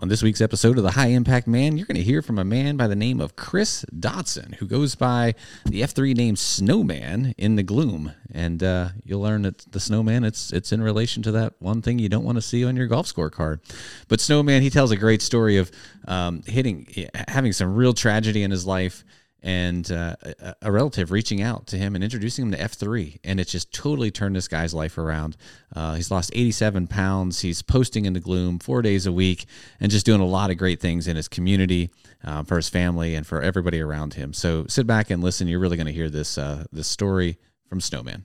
On this week's episode of The High Impact Man, you're going to hear from a man by the name of Chris Dotson, who goes by the F3 name Snowman in the gloom. And uh, you'll learn that the Snowman, it's, it's in relation to that one thing you don't want to see on your golf scorecard. But Snowman, he tells a great story of um, hitting, having some real tragedy in his life and uh, a, relative reaching out to him and introducing him to F3. And it's just totally turned this guy's life around. Uh, he's lost 87 pounds. He's posting in the gloom four days a week and just doing a lot of great things in his community, uh, for his family, and for everybody around him. So sit back and listen. You're really going to hear this, uh, this story from Snowman.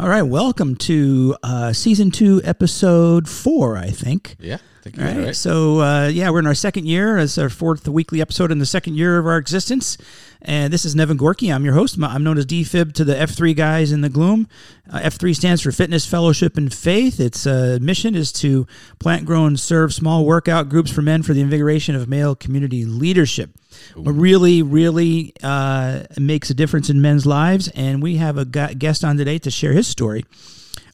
All right, welcome to uh, season two, episode four, I think. Yeah. All right. right. So, uh, yeah, we're in our second year as our fourth weekly episode in the second year of our existence. And this is Nevin Gorky. I'm your host. I'm known as DFib to the F3 guys in the gloom. Uh, F3 stands for Fitness, Fellowship, and Faith. Its uh, mission is to plant, grow, and serve small workout groups for men for the invigoration of male community leadership. What really, really uh, makes a difference in men's lives. And we have a guest on today to share his story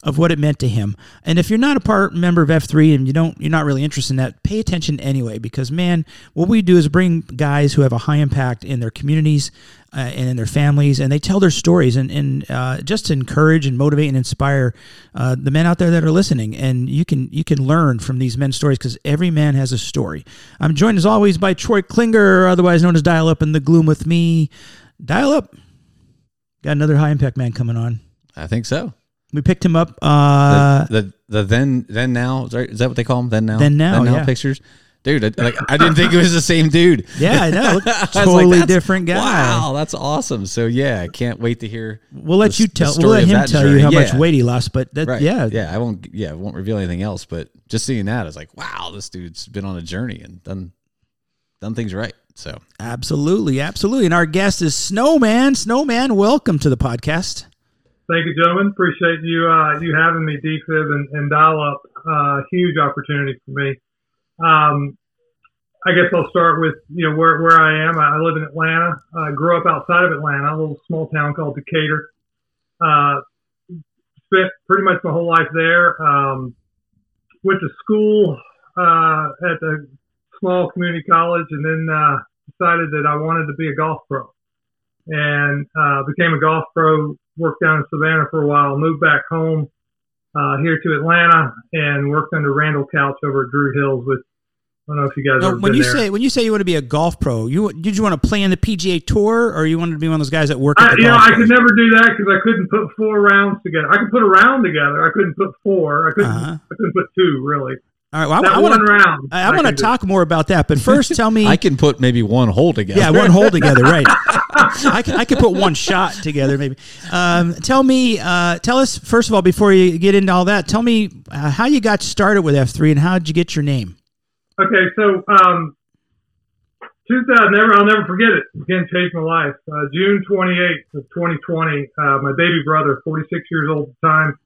of what it meant to him. And if you're not a part member of F3 and you don't you're not really interested in that, pay attention anyway because man, what we do is bring guys who have a high impact in their communities uh, and in their families and they tell their stories and, and uh, just to encourage and motivate and inspire uh, the men out there that are listening and you can you can learn from these men's stories because every man has a story. I'm joined as always by Troy Klinger, otherwise known as Dial Up in the Gloom with me. Dial Up. Got another high impact man coming on. I think so. We picked him up. Uh, the, the, the then then now is that what they call him? Then now. Then now. Then now yeah. pictures. Dude, I, like I didn't think it was the same dude. Yeah, I know. totally like, different guy. Wow, that's awesome. So yeah, I can't wait to hear. We'll let the, you tell. We'll let him tell journey. you how yeah. much weight he lost. But that, right. yeah, yeah, I won't. Yeah, I won't reveal anything else. But just seeing that, I was like, wow, this dude's been on a journey and done done things right. So absolutely, absolutely. And our guest is Snowman. Snowman, welcome to the podcast. Thank you, gentlemen. Appreciate you uh, you having me, DFib and, and dial up. Uh, huge opportunity for me. Um, I guess I'll start with you know where where I am. I live in Atlanta. I grew up outside of Atlanta, a little small town called Decatur. Uh, spent pretty much my whole life there. Um, went to school uh, at the small community college, and then uh, decided that I wanted to be a golf pro, and uh, became a golf pro worked down in Savannah for a while, moved back home uh, here to Atlanta, and worked under Randall Couch over at Druid Hills with. I don't know if you guys. Now, when you there. say when you say you want to be a golf pro, you did you want to play in the PGA Tour, or you wanted to be one of those guys that work? I, you know, I could never do that because I couldn't put four rounds together. I could put a round together. I couldn't put four. I couldn't. Uh-huh. I couldn't put two really. All right. Well, that I, I one wanna, round. I, I want to talk more about that, but first, tell me. I can put maybe one hole together. Yeah, one hole together. Right. I could, I can put one shot together, maybe. Um, tell me. Uh, tell us first of all, before you get into all that, tell me uh, how you got started with F three and how did you get your name? Okay, so um, 2000. Never. I'll never forget it. Again, changed my life. Uh, June 28th of 2020. Uh, my baby brother, 46 years old at the time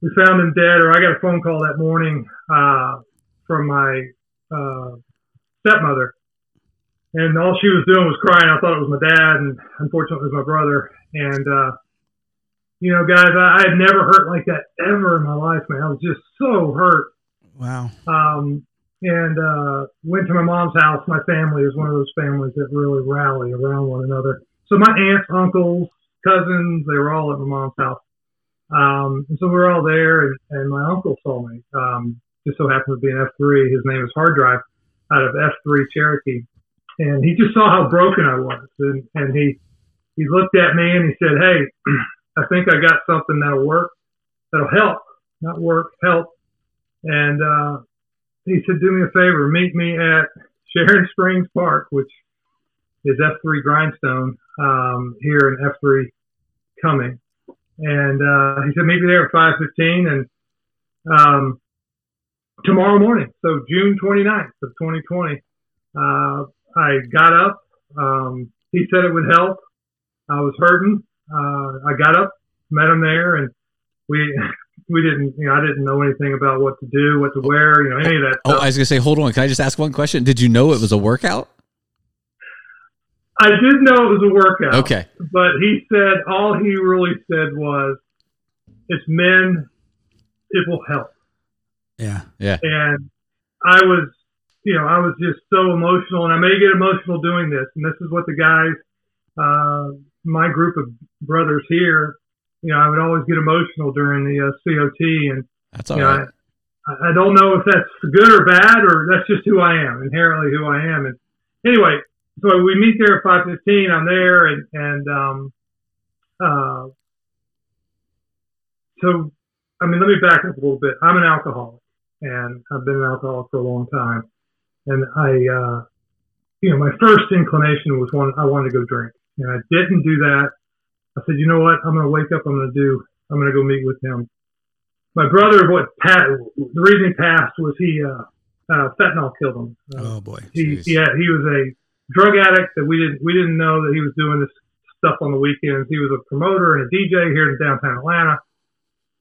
we found him dead, or I got a phone call that morning uh, from my uh, stepmother, and all she was doing was crying. I thought it was my dad, and unfortunately, it was my brother. And uh, you know, guys, I, I had never hurt like that ever in my life, man. I was just so hurt. Wow. Um, and uh, went to my mom's house. My family is one of those families that really rally around one another. So my aunts, uncles, cousins, they were all at my mom's house. Um, and so we were all there, and, and my uncle saw me. Um, just so happened to be an F3. His name is Hard Drive out of F3 Cherokee. And he just saw how broken I was. And, and he, he looked at me and he said, Hey, I think I got something that'll work, that'll help, not work, help. And, uh, he said, do me a favor, meet me at Sharon Springs Park, which is F3 Grindstone, um, here in F3 Cumming." and uh, he said meet me there at five fifteen, and um, tomorrow morning, so June 29th of 2020, uh, I got up. Um, he said it would help. I was hurting. Uh, I got up, met him there, and we we didn't, you know, I didn't know anything about what to do, what to wear, you know, any of that. Oh, stuff. I was gonna say, hold on. Can I just ask one question? Did you know it was a workout? I did know it was a workout. Okay. But he said all he really said was, "It's men. It will help." Yeah. Yeah. And I was, you know, I was just so emotional, and I may get emotional doing this. And this is what the guys, uh, my group of brothers here, you know, I would always get emotional during the uh, COT, and That's all you know, right. I, I don't know if that's good or bad, or that's just who I am, inherently who I am. And anyway, so we meet there at five fifteen. I'm there, and and um, uh, so I mean, let me back up a little bit. I'm an alcoholic, and I've been an alcoholic for a long time. And I, uh, you know, my first inclination was one I wanted to go drink, and I didn't do that. I said, you know what? I'm going to wake up. I'm going to do. I'm going to go meet with him. My brother, what Pat, the reason he passed was he uh, uh, fentanyl killed him. Uh, Oh boy. he, Jeez. yeah, he was a drug addict that we didn't we didn't know that he was doing this stuff on the weekends. He was a promoter and a DJ here in downtown Atlanta,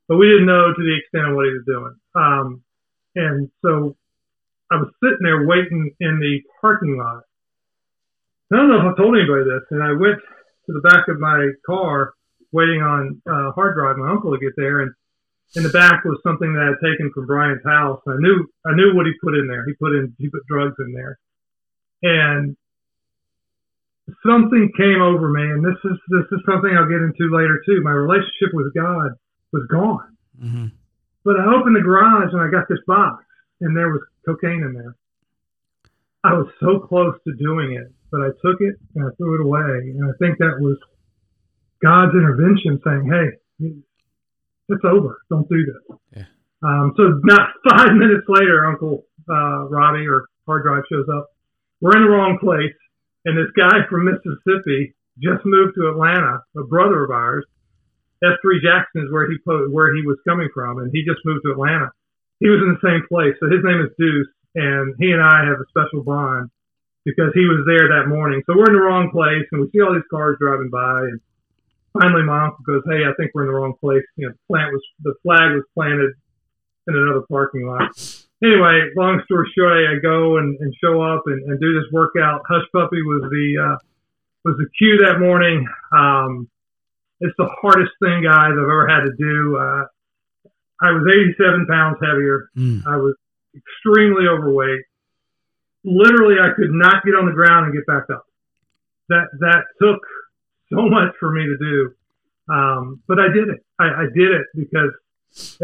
but we didn't know to the extent of what he was doing. Um, and so I was sitting there waiting in the parking lot. I don't know if I told anybody this, and I went to the back of my car waiting on uh, hard drive my uncle to get there, and in the back was something that I had taken from Brian's house. I knew I knew what he put in there. He put in he put drugs in there, and something came over me. And this is this is something I'll get into later too. My relationship with God was gone. hmm But I opened the garage and I got this box, and there was cocaine in there. I was so close to doing it, but I took it and I threw it away. And I think that was God's intervention saying, hey, it's over. Don't do this. Yeah. Um, so not five minutes later, Uncle uh, Robbie or hard drive shows up. We're in the wrong place. And this guy from Mississippi just moved to Atlanta, a brother of ours. F3 Jackson is where he po- where he was coming from, and he just moved to Atlanta. He was in the same place, so his name is Deuce, and he and I have a special bond because he was there that morning. So we're in the wrong place, and we see all these cars driving by, and finally my uncle goes, "Hey, I think we're in the wrong place." You know, the plant was the flag was planted in another parking lot. Anyway, long story short, I go and, and show up and, and do this workout. Hush Puppy was the uh, was the cue that morning. Um, it's the hardest thing, guys, I've ever had to do. Uh, I was 87 pounds heavier. Mm. I was extremely overweight. Literally, I could not get on the ground and get back up. That that took so much for me to do, um, but I did it. I, I did it because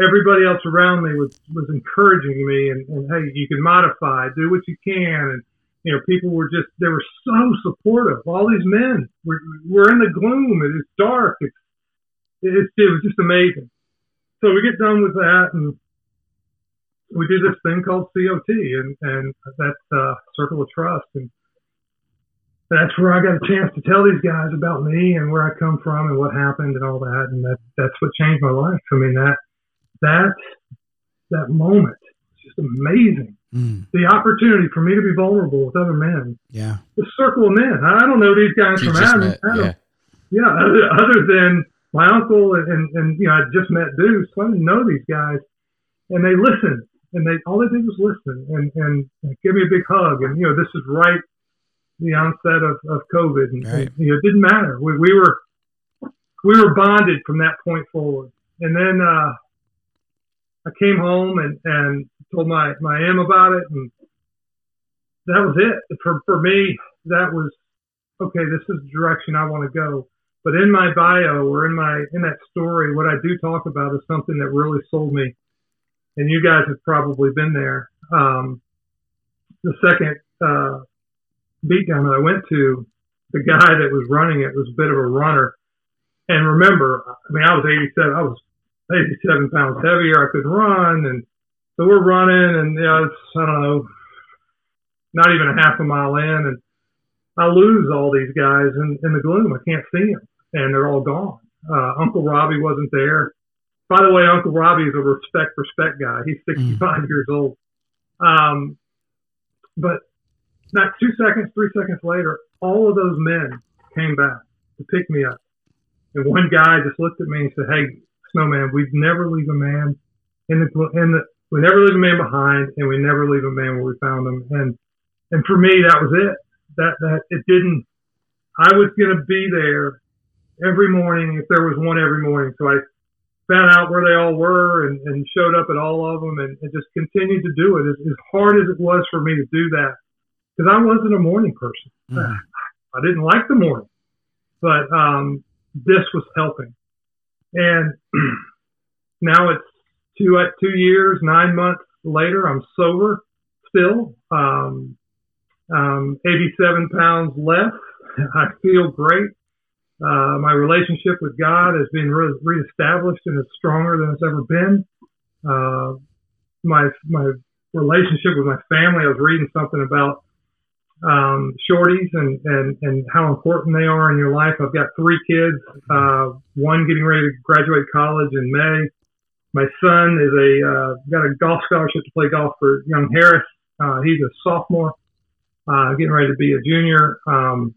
everybody else around me was was encouraging me and, and hey, you can modify, do what you can, and you know, people were just they were so supportive. All these men were we're in the gloom. It is dark. It's it's it was just amazing. So we get done with that and we do this thing called COT and and that's uh, Circle of Trust and that's where I got a chance to tell these guys about me and where I come from and what happened and all that and that that's what changed my life. I mean that that that moment was just amazing Mm. the opportunity for me to be vulnerable with other men. Yeah. The circle of men. I I don't know these guys You from Adam. met, Adam. yeah. Yeah, other, other than my uncle and, and, and you know, I just met Deuce. So I didn't know these guys, and they listened, and they all they did was listen and and give me a big hug. And you know, this is right the onset of, of COVID, and, Right. and you know, it didn't matter. We, we were we were bonded from that point forward. And then uh, I came home and and told my my M about it, and that was it for for me. That was okay. This is the direction I want to go. But in my bio or in my in that story, what I do talk about is something that really sold me, and you guys have probably been there. Um, the second uh, beatdown that I went to, the guy that was running it was a bit of a runner. And remember, I mean, I was 87. I was 87 pounds heavier. I couldn't run, and so we're running, and you know, it's I don't know, not even a half a mile in, and I lose all these guys in, in the gloom. I can't see them, and they're all gone. Uh, Uncle Robbie wasn't there. By the way, Uncle Robbie is a respect respect guy. He's 65 years old. Um, but not two seconds, three seconds later, all of those men came back to pick me up. And one guy just looked at me and said, "Hey, Snowman, we'd never leave a man in the in the we never leave a man behind, and we never leave a man where we found him." And and for me, that was it. That that it didn't. I was going to be there every morning if there was one every morning. So I found out where they all were and, and showed up at all of them and, and just continued to do it as, as hard as it was for me to do that because I wasn't a morning person. Mm. I didn't like the morning, but um, this was helping. And now it's two uh, two years, nine months later. I'm sober still. Um, um, 87 pounds less. I feel great. Uh, my relationship with God has been re- reestablished and is stronger than it's ever been. Uh, my my relationship with my family. I was reading something about um, shorties and, and and how important they are in your life. I've got three kids. Uh, one getting ready to graduate college in May. My son is a uh, got a golf scholarship to play golf for Young Harris. Uh, he's a sophomore, uh, getting ready to be a junior. Um,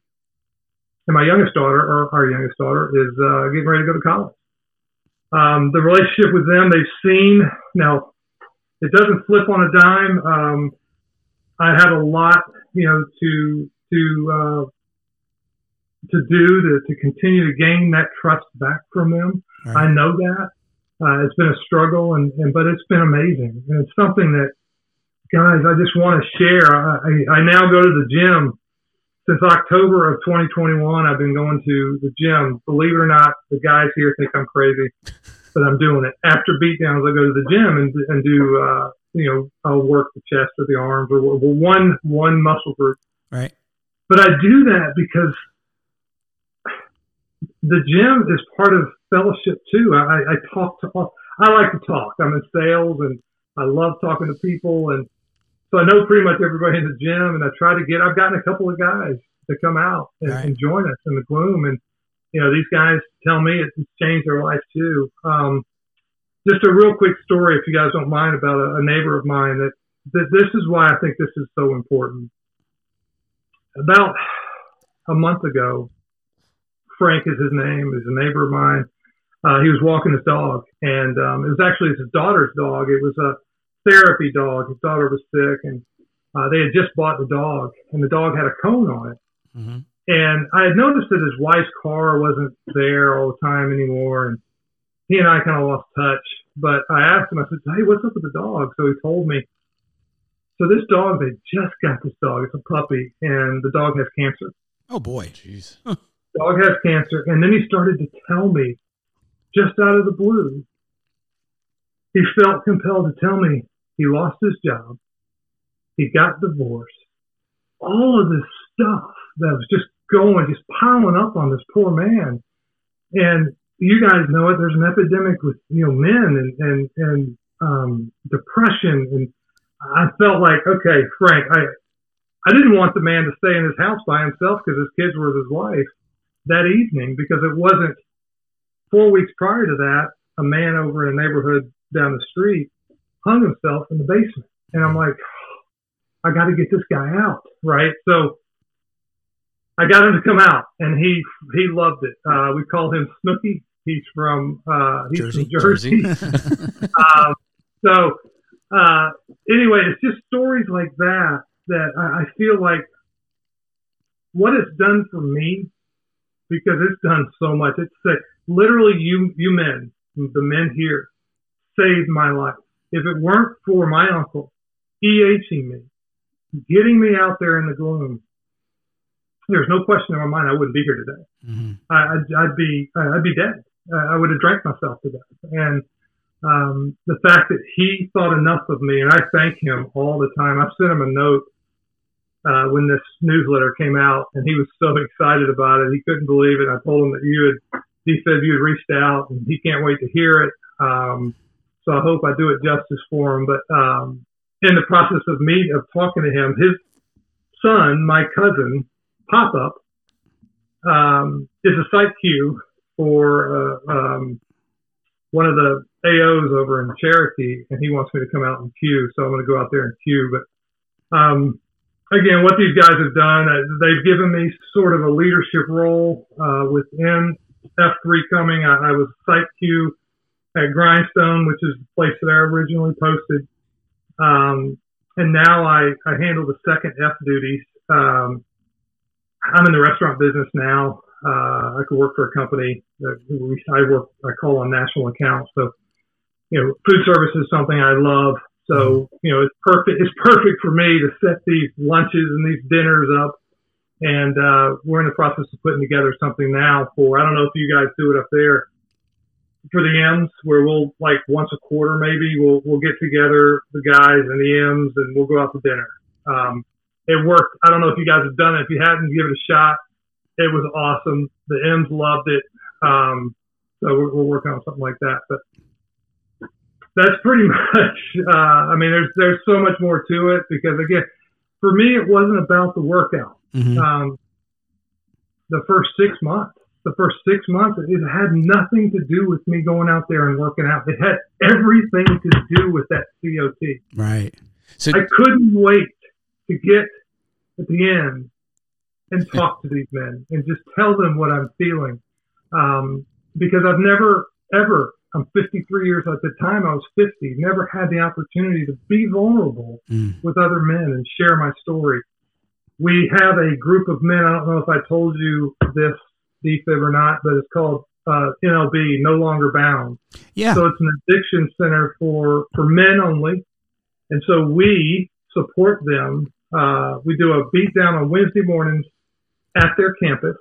and my youngest daughter, or our youngest daughter, is uh, getting ready to go to college. Um, the relationship with them, they've seen now. It doesn't flip on a dime. Um, I have a lot, you know, to to uh, to do to, to continue to gain that trust back from them. Right. I know that uh, it's been a struggle, and, and but it's been amazing, and it's something that guys I just want to share. I, I, I now go to the gym since October of 2021, I've been going to the gym. Believe it or not, the guys here think I'm crazy, but I'm doing it. After beatdowns, I go to the gym and, and do, uh, you know, I'll work the chest or the arms or, or one one muscle group. Right. But I do that because the gym is part of fellowship too. I, I talk to, I like to talk. I'm in sales and I love talking to people and so I know pretty much everybody in the gym, and I try to get. I've gotten a couple of guys to come out and, right. and join us in the gloom, and you know these guys tell me it's changed their life too. Um, just a real quick story, if you guys don't mind, about a, a neighbor of mine. That, that this is why I think this is so important. About a month ago, Frank is his name, is a neighbor of mine. Uh, he was walking his dog, and um, it was actually his daughter's dog. It was a therapy dog. His daughter was sick, and uh, they had just bought the dog, and the dog had a cone on it. Mm-hmm. And I had noticed that his wife's car wasn't there all the time anymore, and he and I kind of lost touch. But I asked him, I said, "Hey, what's up with the dog?" So he told me. So this dog, they just got this dog. It's a puppy, and the dog has cancer. Oh boy, jeez. dog has cancer, and then he started to tell me, just out of the blue, he felt compelled to tell me he lost his job. He got divorced. All of this stuff that was just going, just piling up on this poor man. And you guys know it. There's an epidemic with you know men and and and um, depression. And I felt like, okay, Frank, I I didn't want the man to stay in his house by himself because his kids were with his wife that evening because it wasn't four weeks prior to that. A man over in a neighborhood down the street hung himself in the basement. And I'm like, I got to get this guy out, right? So I got him to come out, and he he loved it. Uh, we call him Snooky. He's from uh, he's Jersey. from Jersey. um, so uh, anyway, it's just stories like that that I, I feel like what it's done for me because it's done so much. It's that literally you you men, the men here, saved my life if it weren't for my uncle EHing me, getting me out there in the gloom, there's no question in my mind I wouldn't be here today. Mm-hmm. I, would I'd be I'd be dead. I would have drank myself to death. And um, the fact that he thought enough of me, and I thank him all the time. I sent him a note uh, when this newsletter came out, and he was so excited about it. He couldn't believe it. I told him that you had, he said you had reached out, and he can't wait to hear it. Um, so I hope I do it justice for him. But um, in the process of me of talking to him, his son, my cousin, Pop Up, um, is a site Q for uh, um, one of the AOs over in Cherokee, and he wants me to come out and cue. So I'm going to go out there and cue. But um, again, what these guys have done, uh, they've given me sort of a leadership role uh, within F3 Cumming. I, I was site cue at Grindstone, which is the place that I originally posted. Um, and now I, I handle the second F duties. Um, I'm in the restaurant business now. Uh, I could work for a company that we, I work, I call on national accounts. So, you know, food service is something I love. So, you know, it's perfect. It's perfect for me to set these lunches and these dinners up. And, uh, we're in the process of putting together something now for, I don't know if you guys do it up there for the M's where we'll like once a quarter, maybe we'll, we'll get together the guys and the M's and we'll go out to dinner. Um, it worked. I don't know if you guys have done it. If you hadn't, give it a shot. It was awesome. The M's loved it. Um, so we're, we're working on something like that, but that's pretty much, uh, I mean, there's, there's so much more to it because again, for me, it wasn't about the workout. Mhm. Um, the first six months, the first six months, it had nothing to do with me going out there and working out. It had everything to do with that COT. Right. So I couldn't wait to get at the end and talk to these men and just tell them what I'm feeling. Um, because I've never, ever, I'm 53 years at the time I was 50, never had the opportunity to be vulnerable Mm. with other men and share my story. We have a group of men. I don't know if I told you this, defib or not, but it's called uh, NLB, No Longer Bound. Yeah. So it's an addiction center for, for men only. And so we support them. Uh, we do a beat down on Wednesday mornings at their campus.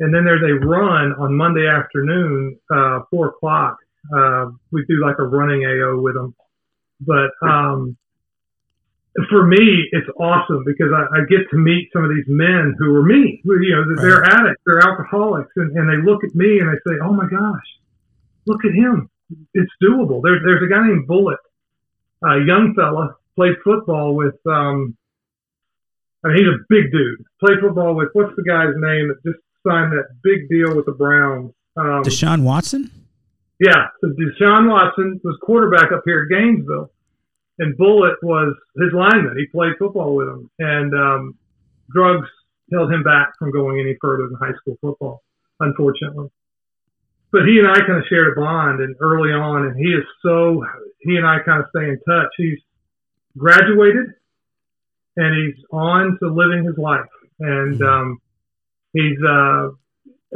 And then there's a run on Monday afternoon, uh, four o'clock. Uh, we do like a running AO with them. But, um, for me, it's awesome because I, I get to meet some of these men who are me, who, you know, they're addicts, they're alcoholics, and, and they look at me and they say, "Oh my gosh, look at him! It's doable." There's there's a guy named Bullet, a young fella, played football with. Um, I mean, he's a big dude. Played football with what's the guy's name that just signed that big deal with the Browns? Um, Deshaun Watson? yeah, so Deshaun Watson was quarterback up here at Gainesville, and Bullet was his lineman. He played football with him, and um, drugs held him back from going any further than high school football, unfortunately. But he and I kind of shared a bond, and early on, and he is so he and I kind of stay in touch. He's graduated, and he's on to living his life, and um, he's uh,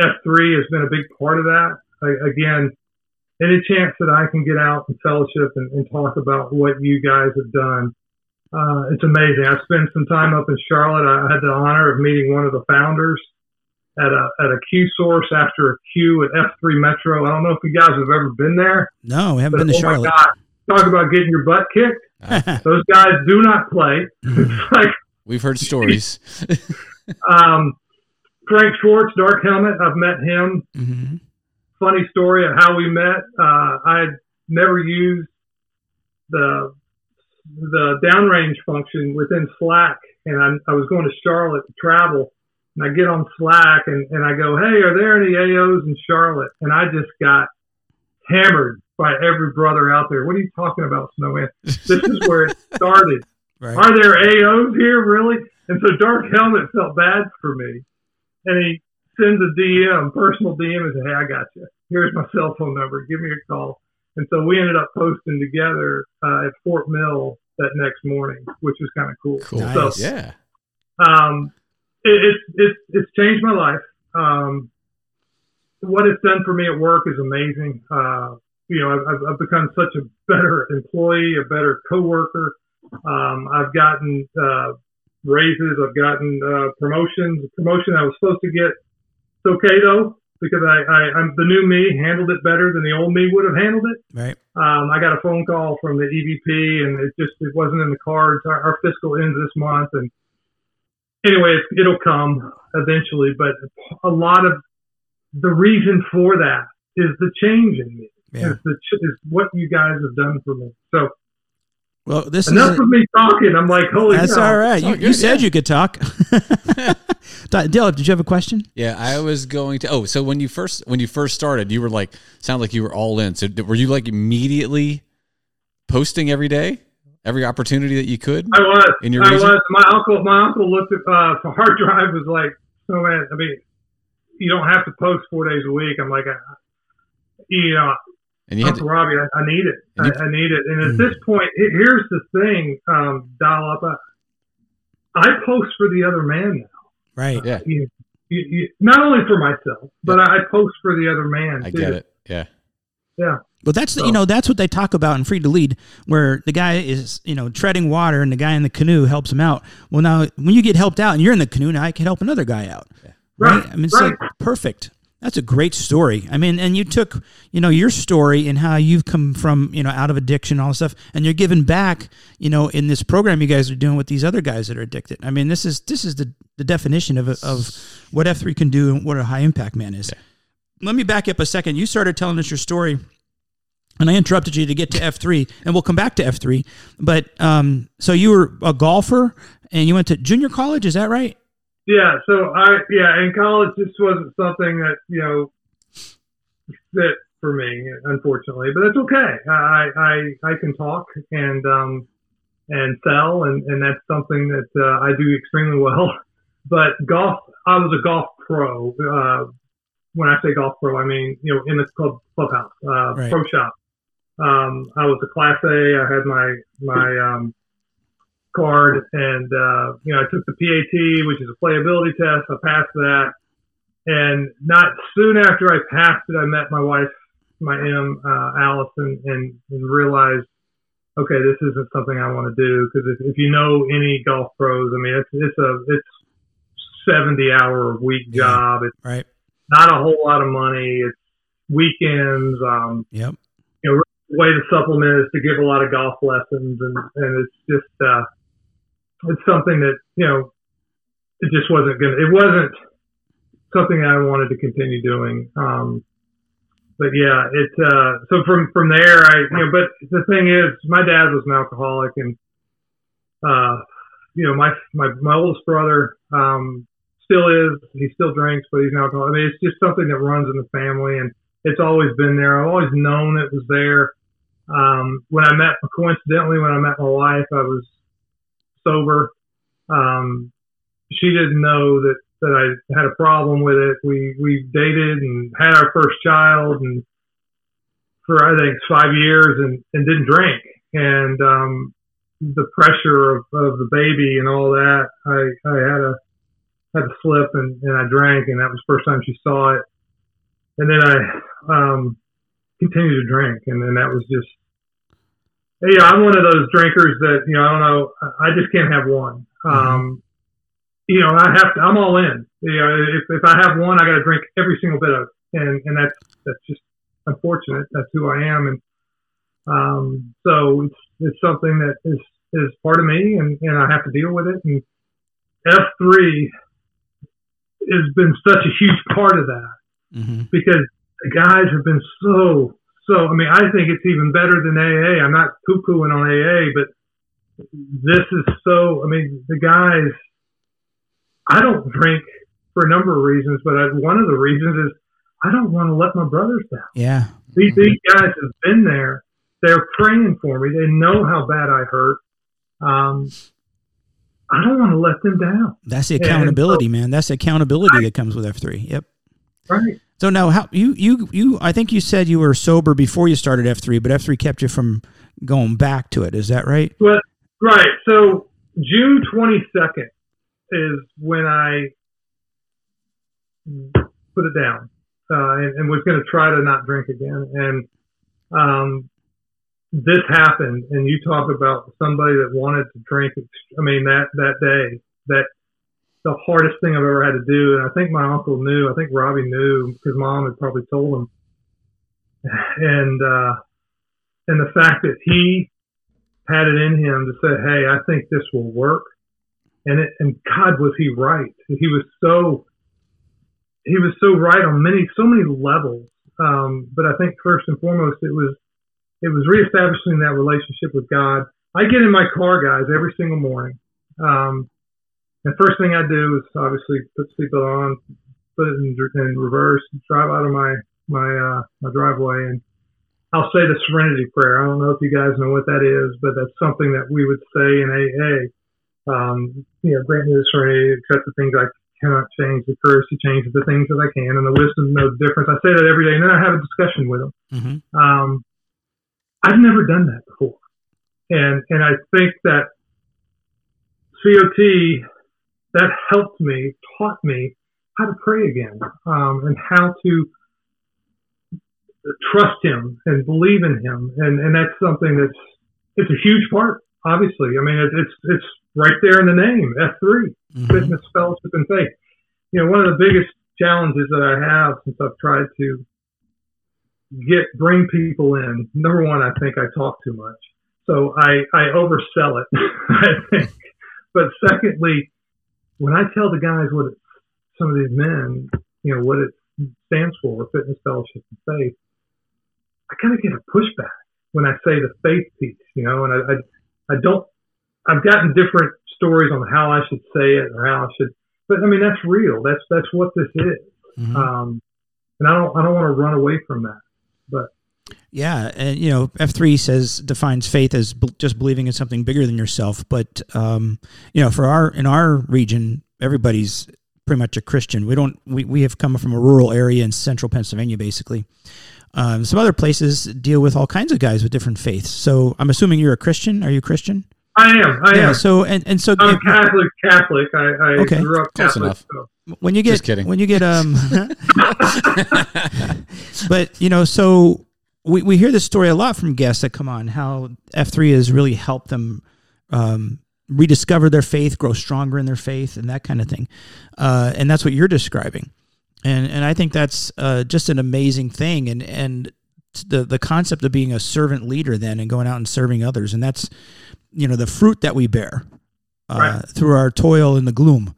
F three has been a big part of that. I, again, any chance that I can get out and fellowship and, and talk about what you guys have done, uh, it's amazing. I spent some time up in Charlotte. I had the honor of meeting one of the founders at a at a Q source after a Q at F3 Metro. I don't know if you guys have ever been there, No, we haven't but been to oh Charlotte. my God, talk about getting your butt kicked. Those guys do not play. It's like we've heard stories. um, Frank Schwartz, Dark Helmet. I've met him. hmm funny story of how we met. Uh, I had never used the the downrange function within Slack, and I, I was going to Charlotte to travel. And I get on Slack and, and I go, "Hey, are there any AOs in Charlotte?" And I just got hammered by every brother out there. What are you talking about, Snowman? This is where it started. Right. Are there AOs here, really? And so Dark Helmet felt bad for me. And he sends a DM, personal DM, and says, Hey, I got you. Here's my cell phone number. Give me a call. And so we ended up posting together uh, at Fort Mill that next morning, which was kind of cool. Cool. So, Yeah. um, it, it's it's it's changed my life. Um, what it's done for me at work is amazing. Uh, you know, I've, I've- I've become such a better employee, a better coworker. Um, I've gotten uh, raises. I've gotten uh, promotions. The promotion I was supposed to get. It's okay though because I, I I'm the new me handled it better than the old me would have handled it. Right. Um, I got a phone call from the EVP, and it just it wasn't in the cards. Our, our fiscal ends this month, and anyway, it's, it'll come eventually. But a lot of the reason for that is the change in me. Yeah. Is the is what you guys have done for me. So Well, this enough is of me talking. I'm like, holy that's cow. all right. You, you said yeah. you could talk. Dale, did you have a question? Yeah, I was going to. Oh, so when you first when you first started, you were like, sound like you were all in. So were you like immediately posting every day, every opportunity that you could? I was. In your I reason? was. My uncle. My uncle looked at uh, the hard drive was like, so man. I mean, you don't have to post four days a week. I'm like, uh, you know, And you Uncle to, Robbie, I, I need it. I, you- I need it. And at Mm. this point, he- here's the thing, um, dial up. I, I post for the other man now. Right. yeah, You, you, you, not only for myself, but I post for the other man. I too. get it. Yeah, Yeah. But that's the, So- you know that's what they talk about in Free to Lead, where the guy is you know treading water and the guy in the canoe helps him out. Well, now when you get helped out and you're in the canoe, now I can help another guy out. Right, I mean, it's right. like perfect. That's a great story. I mean, and you took you know your story and how you've come from you know out of addiction, all this stuff, and you're giving back. You know, in this program you guys are doing with these other guys that are addicted. I mean, this is this is the the definition of of what F three can do and what a high impact man is. Let me back up a second. You started telling us your story and I interrupted you to get to F3, and we'll come back to F3. But um, so you were a golfer, and you went to junior college, is that right? Yeah. So I, yeah, in college, this wasn't something that, you know, fit for me, unfortunately, but it's okay. I, I, I can talk and, um, and sell, and, and that's something that uh, I do extremely well. But golf, I was a golf pro. Uh, when I say golf pro, I mean you know in the club clubhouse, uh, Right. pro shop. Um, I was a Class A. I had my my um, card, and uh, you know I took the PAT, which is a playability test. I passed that, and not soon after I passed it, I met my wife, my M, uh, Allison, and, and realized okay, this isn't something I want to do because if, if you know any golf pros, I mean, it's it's a it's seventy hour a week Yeah. job. It's Right. not a whole lot of money. It's weekends. Um, Yep. the way to supplement is to give a lot of golf lessons, and and it's just uh, it's something that you know it just wasn't gonna. It wasn't something I wanted to continue doing. Um, but yeah, it. Uh, so from from there, I you know. But the thing is, my dad was an alcoholic, and uh, you know, my my my oldest brother um, still is. He still drinks, but he's alcoholic. I mean, it's just something that runs in the family, and it's always been there. I've always known it was there. Um, when I met, coincidentally, when I met my wife, I was sober. Um, she didn't know that, that I had a problem with it. We, we dated and had our first child and for, I think, five years and, and didn't drink. And, um, the pressure of, of the baby and all that, I, I had a, had a slip and, and I drank and that was the first time she saw it. And then I, um, continued to drink and then that was just, yeah, I'm one of those drinkers that, you know, I don't know, I just can't have one. Um, you know, I have to, I'm all in. You know, if, if I have one, I got to drink every single bit of it. And, and that's, that's just unfortunate. That's who I am. And, um, so it's, it's something that is, is part of me and, and I have to deal with it. And F3 has been such a huge part of that hmm because the guys have been so so. I mean, I think it's even better than AA. I'm not poo pooing on AA, but this is so. I mean, the guys. I don't drink for a number of reasons, but I, one of the reasons is I don't want to let my brothers down. Yeah. These, these guys have been there. They're praying for me. They know how bad I hurt. Um, I don't want to let them down. That's the accountability, man. That's the accountability that comes with F3. Yep. Right. So now, how you you you? I think you said you were sober before you started F3, but F3 kept you from going back to it. Is that right? Well, right. So June 22nd is when I put it down uh, and, and was going to try to not drink again. And um, this happened, and you talk about somebody that wanted to drink. I mean, that that day, that the hardest thing I've ever had to do. And I think my uncle knew. I think Robbie knew because mom had probably told him. And uh, and the fact that he had it in him to say, "Hey, I think this will work," and it, and God was he right? He was so he was so right on many so many levels. Um, but I think first and foremost, it was it was reestablishing that relationship with God. I get in my car, guys, every single morning, um, And first thing I do is obviously put the seatbelt on, put it in, in reverse, drive out of my my uh, my driveway, and I'll say the Serenity Prayer. I don't know if you guys know what that is, but that's something that we would say in AA. Um, you know, grant me the serenity, accept the things I cannot change, the courage to change the things that I can, and the wisdom to know the difference. I say that every day, and then I have a discussion with them. hmm Um, I've never done that before, and and I think that COT that helped me, taught me how to pray again, um, and how to trust Him and believe in Him, and and that's something that's it's a huge part. Obviously, I mean it, it's it's right there in the name F 3 hmm fitness, fellowship, and faith. You know, one of the biggest challenges that I have since I've tried to get bring people in. Number one, I think I talk too much, so I I oversell it. I think, but secondly, when I tell the guys what it, some of these men, you know, what it stands for, fitness, fellowship, and faith, I kind of get a pushback when I say the faith piece, you know, and I I, I don't. I've gotten different stories on how I should say it or how I should, but I mean that's real. That's that's what this is. Mhm. Um, and I don't I don't want to run away from that. But Yeah, and you know, F three says defines faith as b- just believing in something bigger than yourself. But um, you know, for our in our region, everybody's pretty much a Christian. We don't we, we have come from a rural area in central Pennsylvania, basically. Um, some other places deal with all kinds of guys with different faiths. So I'm assuming you're a Christian. Are you Christian? I am I yeah. am. So and and so I'm Catholic. Catholic. I, I Okay. grew up Close Catholic. enough. So. when you get Just kidding. when you get um but you know so we, we hear this story a lot from guests that come on how f3 has really helped them um, rediscover their faith grow stronger in their faith and that kind of thing uh, and that's what you're describing and and i think that's uh, just an amazing thing and and the the concept of being a servant leader then and going out and serving others and that's you know the fruit that we bear uh, Right. through our toil in the gloom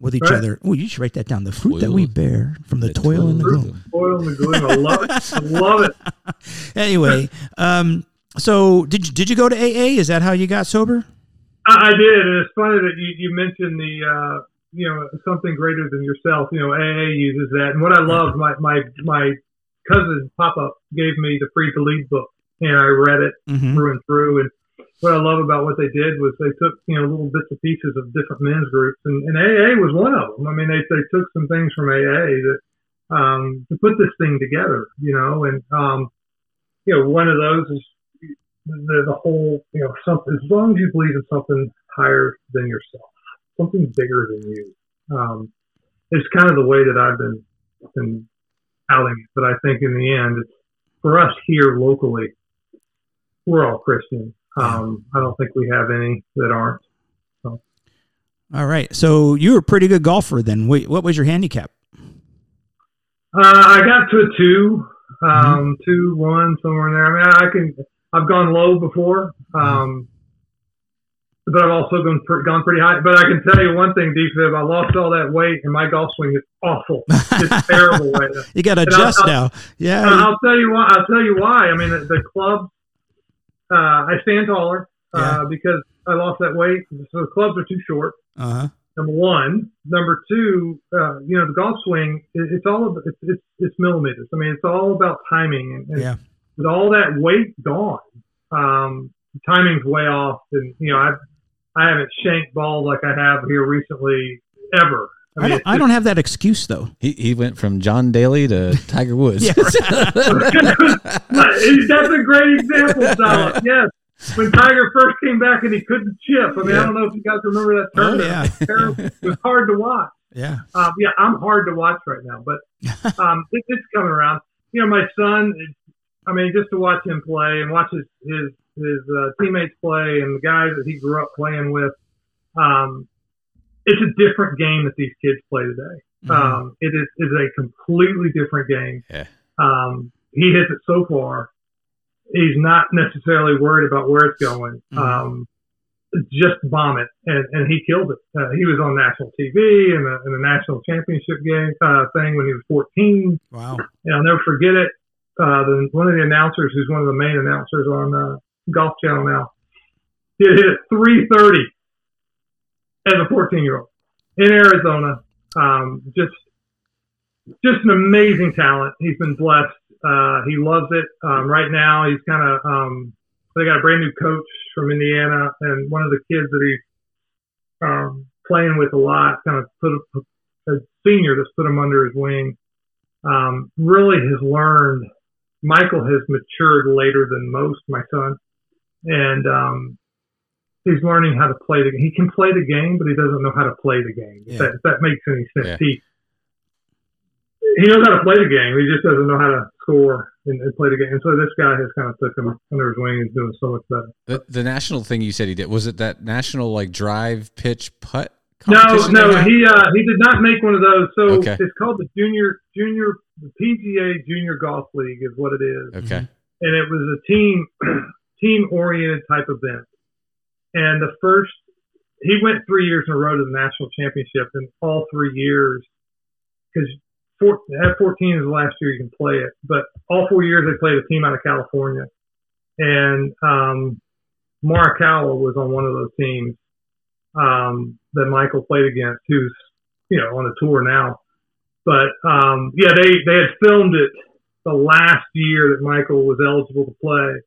with each Right. other. Oh, you should write that down. The fruit that we bear from the, the toil in the gloom. Oil in the gloom. I love it. I love it. Anyway, um, so did you, did you go to AA? Is that how you got sober? I, I did, and it's funny that you, you mentioned the uh, you know something greater than yourself. You know, AA uses that, and what I love, my my my cousin Pop Up gave me the Free to Lead book, and I read it Mm-hmm. through and through. And what I love about what they did was they took you know little bits and pieces of different men's groups, and, and AA was one of them. I mean, they they took some things from AA that um, to put this thing together, you know, and um, you know one of those is the, the whole you know something as long as you believe in something higher than yourself, something bigger than you. Um, it's kind of the way that I've been been but I think in the end, it's for us here locally we're all Christian. Um, I don't think we have any that aren't. All right. So you were a pretty good golfer then. What was your handicap? Uh, I got to a two, um, two, one, somewhere in there. I mean, I can, I've gone low before, um, but I've also gone, gone pretty high. But I can tell you one thing, DFib, I lost all that weight and my golf swing is awful. It's terrible right now. You got to adjust I'll- now. Yeah. Uh, I'll tell you why. I'll tell you why. I mean, the, the clubs. Uh, I stand taller uh, because I lost that weight. So the clubs are too short. Uh huh. Number one. Number two. Uh, you know, the golf swing. It, it's all. About, it's, it's it's millimeters. I mean, it's all about timing. And, and Yeah. with all that weight gone, um, timing's way off. And you know, I I haven't shanked balls like I have here recently ever. I mean, don't, I don't have that excuse though. He, he went from John Daly to Tiger Woods. Yeah. That's a great example, Tyler. Yes. When Tiger first came back and he couldn't chip. I mean, I don't know if you guys remember that Oh, yeah. It was. It was hard to watch. Yeah. Um, yeah, I'm hard to watch right now, but um, it, it's coming around. You know, my son. I mean, just to watch him play and watch his his his uh, teammates play and the guys that he grew up playing with. Um, it's a different game that these kids play today. Um, it is is a completely different game. Yeah. Um, he hits it so far. He's not necessarily worried about where it's going. Mhm. Um, just bomb it, and, and he killed it. Uh, he was on national TV and a, in a national championship game uh, thing when he was 14. Wow. And I'll never forget it. Uh, the, one of the announcers, who's one of the main announcers on uh, Golf Channel now, he hit it 330 as a 14 year old. in Arizona. Um, just just an amazing talent. He's been blessed. Uh, he loves it. Um, right now, he's kind of um, they got a brand new coach from Indiana, and one of the kids that he's um, playing with a lot, kind of put a, a senior that's put him under his wing. Um, really has learned. Michael has matured later than most, my son, and um, he's learning how to play the. Game. He can play the game, but he doesn't know how to play the game. If, that, if that makes any sense, Yeah. he he knows how to play the game. He just doesn't know how to score and, and play the game. And so this guy has kind of took him under his wing and is doing so much better. The, the national thing you said he did was it that national like drive pitch putt? No, no, he uh, he did not make one of those. So Okay. it's called the junior junior the PGA Junior Golf League is what it is, Okay. and it was a team team oriented type event. And the first he went three years in a row to the national championship, and all three years because four, at 14 is the last year you can play it, but all four years they played a team out of California, and um, Morikawa was on one of those teams um, that Michael played against, who's you know on the tour now. But um, yeah, they they had filmed it the last year that Michael was eligible to play,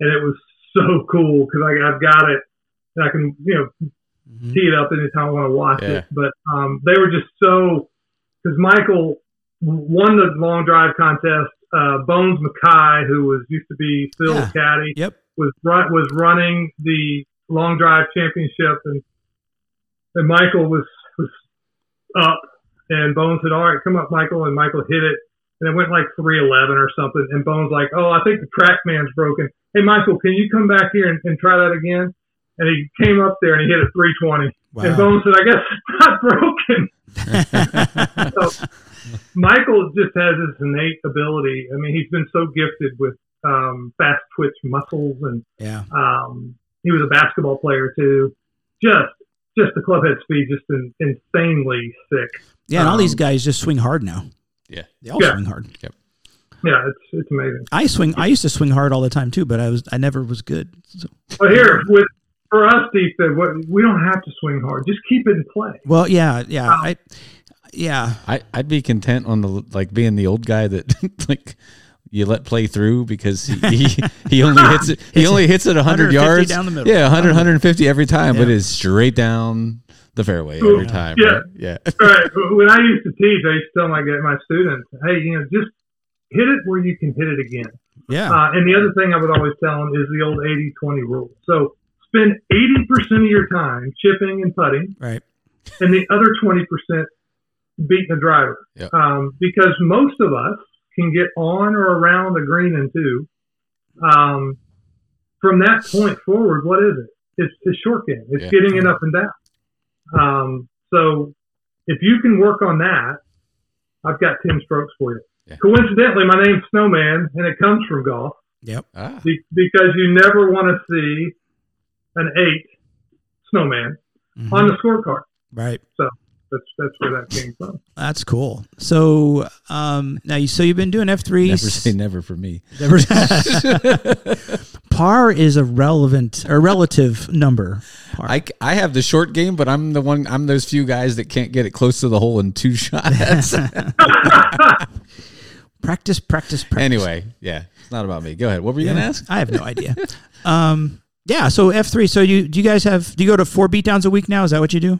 and it was so cool because I've got it and I can you know Mhm. tee it up anytime I want to watch Yeah. it. But um, they were just so because Michael won the long drive contest. Uh, Bones Mackay, who was used to be Phil's Yeah. caddy, Yep. was was running the long drive championship, and and Michael was was up, and Bones said, "All right, come up, Michael," and Michael hit it, and it went like three eleven or something, and Bones like, "Oh, I think the TrackMan's broken. Hey, Michael, can you come back here and, and try that again?" And he came up there and he hit it three twenty, and Wow. Bones said, "I guess it's not broken." so Michael just has this innate ability. I mean, he's been so gifted with um, fast twitch muscles, and yeah. um, he was a basketball player too. Just, just the clubhead speed, just in, insanely sick. Yeah, and all these Um, guys just swing hard now. Yeah. They all Yeah. swing hard. Yeah, it's it's amazing. I swing. I used to swing hard all the time too, but I was I never was good. So, But here, with for us, Steve said, what, we don't have to swing hard. Just keep it in play. well, yeah, yeah, I, yeah, I I'd be content on the like being the old guy that like you let play through because he he, he only hits it he only hits it 100 yards down the middle. yeah 100 150 every time but it's straight down the fairway every time Yeah. right? yeah All right. When I used to teach, I used to tell my my students, hey, you know, just hit it where you can hit it again. yeah, Uh, and the other thing I would always tell them is the old 80-20 rule. So spend 80% of your time chipping and putting, right. and the other 20% beating the driver. Yep. Um, because most of us can get on or around the green and two. Um, from that point forward, what is it? It's the short game. It's Yeah. getting it up and down. Um, so if you can work on that, I've got 10 strokes for you. Yeah. Coincidentally, my name's Snowman, and it comes from golf Yep. ah, be- because you never want to see an eight snowman Mhm. on the scorecard. Right. That's that's where that came from. That's cool. So, um, now you so you've been doing F three. never say never for me Par is a relevant or relative number. Par. I, I have the short game but I'm the one I'm those few guys that can't get it close to the hole in two shots practice, practice, practice. anyway yeah it's not about me go ahead what were you gonna ask I have no idea. um, yeah. So F three. So you do you guys have? Do you go to four beatdowns a week now? Is that what you do?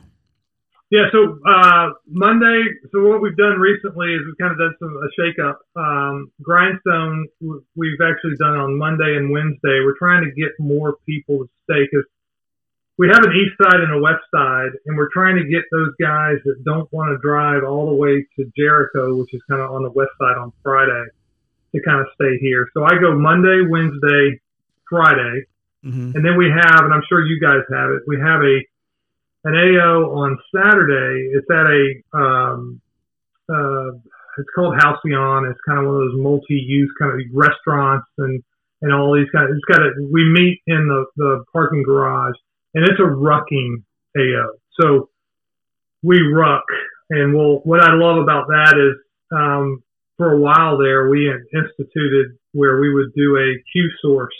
Yeah. So uh, Monday. So what we've done recently is we've kind of done some a shake up. Um, Grindstone. We've actually done on Monday and Wednesday. We're trying to get more people to stay because we have an east side and a west side, and we're trying to get those guys that don't want to drive all the way to Jericho, which is kind of on the west side on Friday, to kind of stay here. So I go Monday, Wednesday, Friday, Mm-hmm. and then we have, and I'm sure you guys have it. We have a an AO on Saturday. It's at a um, uh, it's called Halcyon. It's kind of one of those multi-use kind of restaurants and and all these kind of. It's got a. We meet in the the parking garage, and it's a rucking AO. So we ruck, and we'll. What I love about that is, um, for a while there, we instituted where we would do a Q source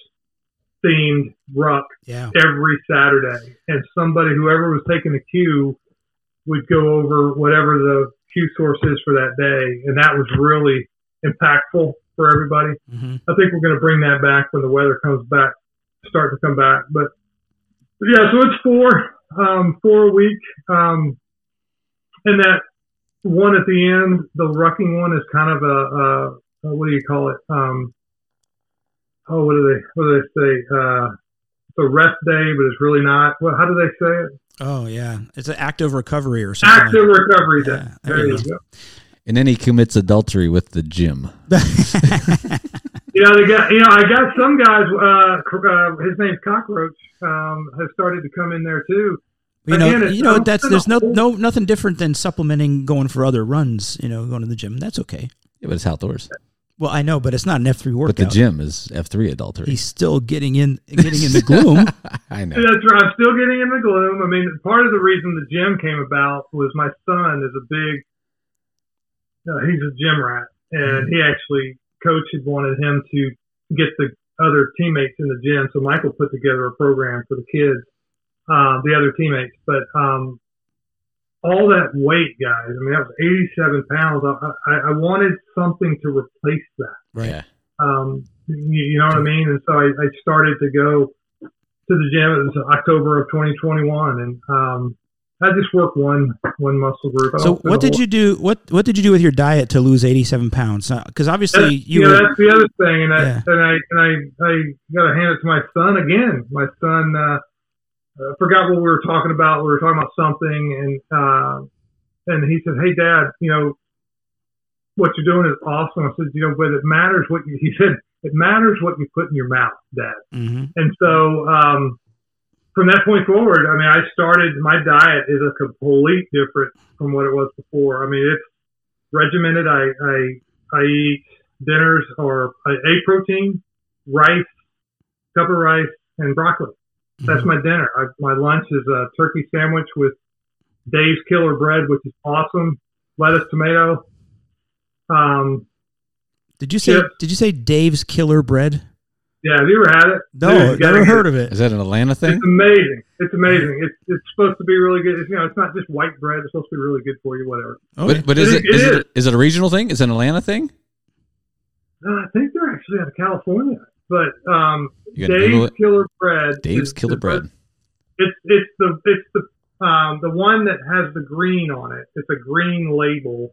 themed ruck Yeah. every Saturday, and somebody, whoever was taking the cue, we'd go over whatever the cue source is for that day, and that was really impactful for everybody. hmm I think we're going to bring that back when the weather comes back, start to come back. But, but yeah, so it's four, um, four a week. Um, and that one at the end, the rucking one is kind of a, a, a what do you call it? Um, oh, what do they, what do they say? Uh, it's a rest day, but it's really not. Well, how do they say it? Oh yeah, it's an active recovery or something. Active recovery day. Yeah, there there you you go. And then he commits adultery with the gym. You know, they got, you know, I got some guys, uh, uh, his name's Cockroach, um, has started to come in there too. you know, Again, it's- you know that's there's no no nothing different than supplementing going for other runs. You know, going to the gym. That's okay. Yeah, but it's outdoors. Well, I know, but it's not an F three workout. But the gym is F3 adultery. He's still getting in, getting in the gloom. I know. That's right. I'm still getting in the gloom. I mean, part of the reason the gym came about was my son is a big, uh, he's a gym rat, and he actually coach had wanted him to get the other teammates in the gym. So Michael put together a program for the kids, uh, the other teammates. But um, all that weight, guys. I mean, that was 87 pounds. I, I, I wanted something to replace that. Right. Yeah. Um, you, you know what I mean? And so I, I started to go to the gym. It was October of 2021, and um, I just worked one one muscle group. I So what did whole- you do? What what did you do with your diet to lose eighty seven pounds? Because obviously That's, you know, were. that's the other thing, and I Yeah. and I and I I got to hand it to my son again. My son uh, uh, forgot what we were talking about. We were talking about something, and uh, and he said, "Hey, Dad, you know what you're doing is awesome." I said, "You know, but it matters what you." He said, "It matters what you put in your mouth, Dad." Mhm. And so um, from that point forward, I mean, I started my diet is a complete different from what it was before. I mean, it's regimented. I I, I eat dinners or I ate protein, rice, cup of rice, and broccoli. That's my dinner. I, my lunch is a turkey sandwich with Dave's Killer Bread, which is awesome. Lettuce, tomato. Um, Did you say Chips. Did you say Dave's Killer Bread? yeah, have you ever had it? No, Dude, you gotta never heard it. of it. Is that an Atlanta thing? It's amazing. It's amazing. It's it's supposed to be really good. It's, you know, it's not just white bread. It's supposed to be really good for you. Whatever. Okay. But, but is It it is- is it it is it a regional thing? Is it an Atlanta thing? Uh, I think they're actually out of California. But um, Dave's. Killer Bread. Dave's Killer is- Bread. It's it's the it's the um the one that has the green on it. It's a green label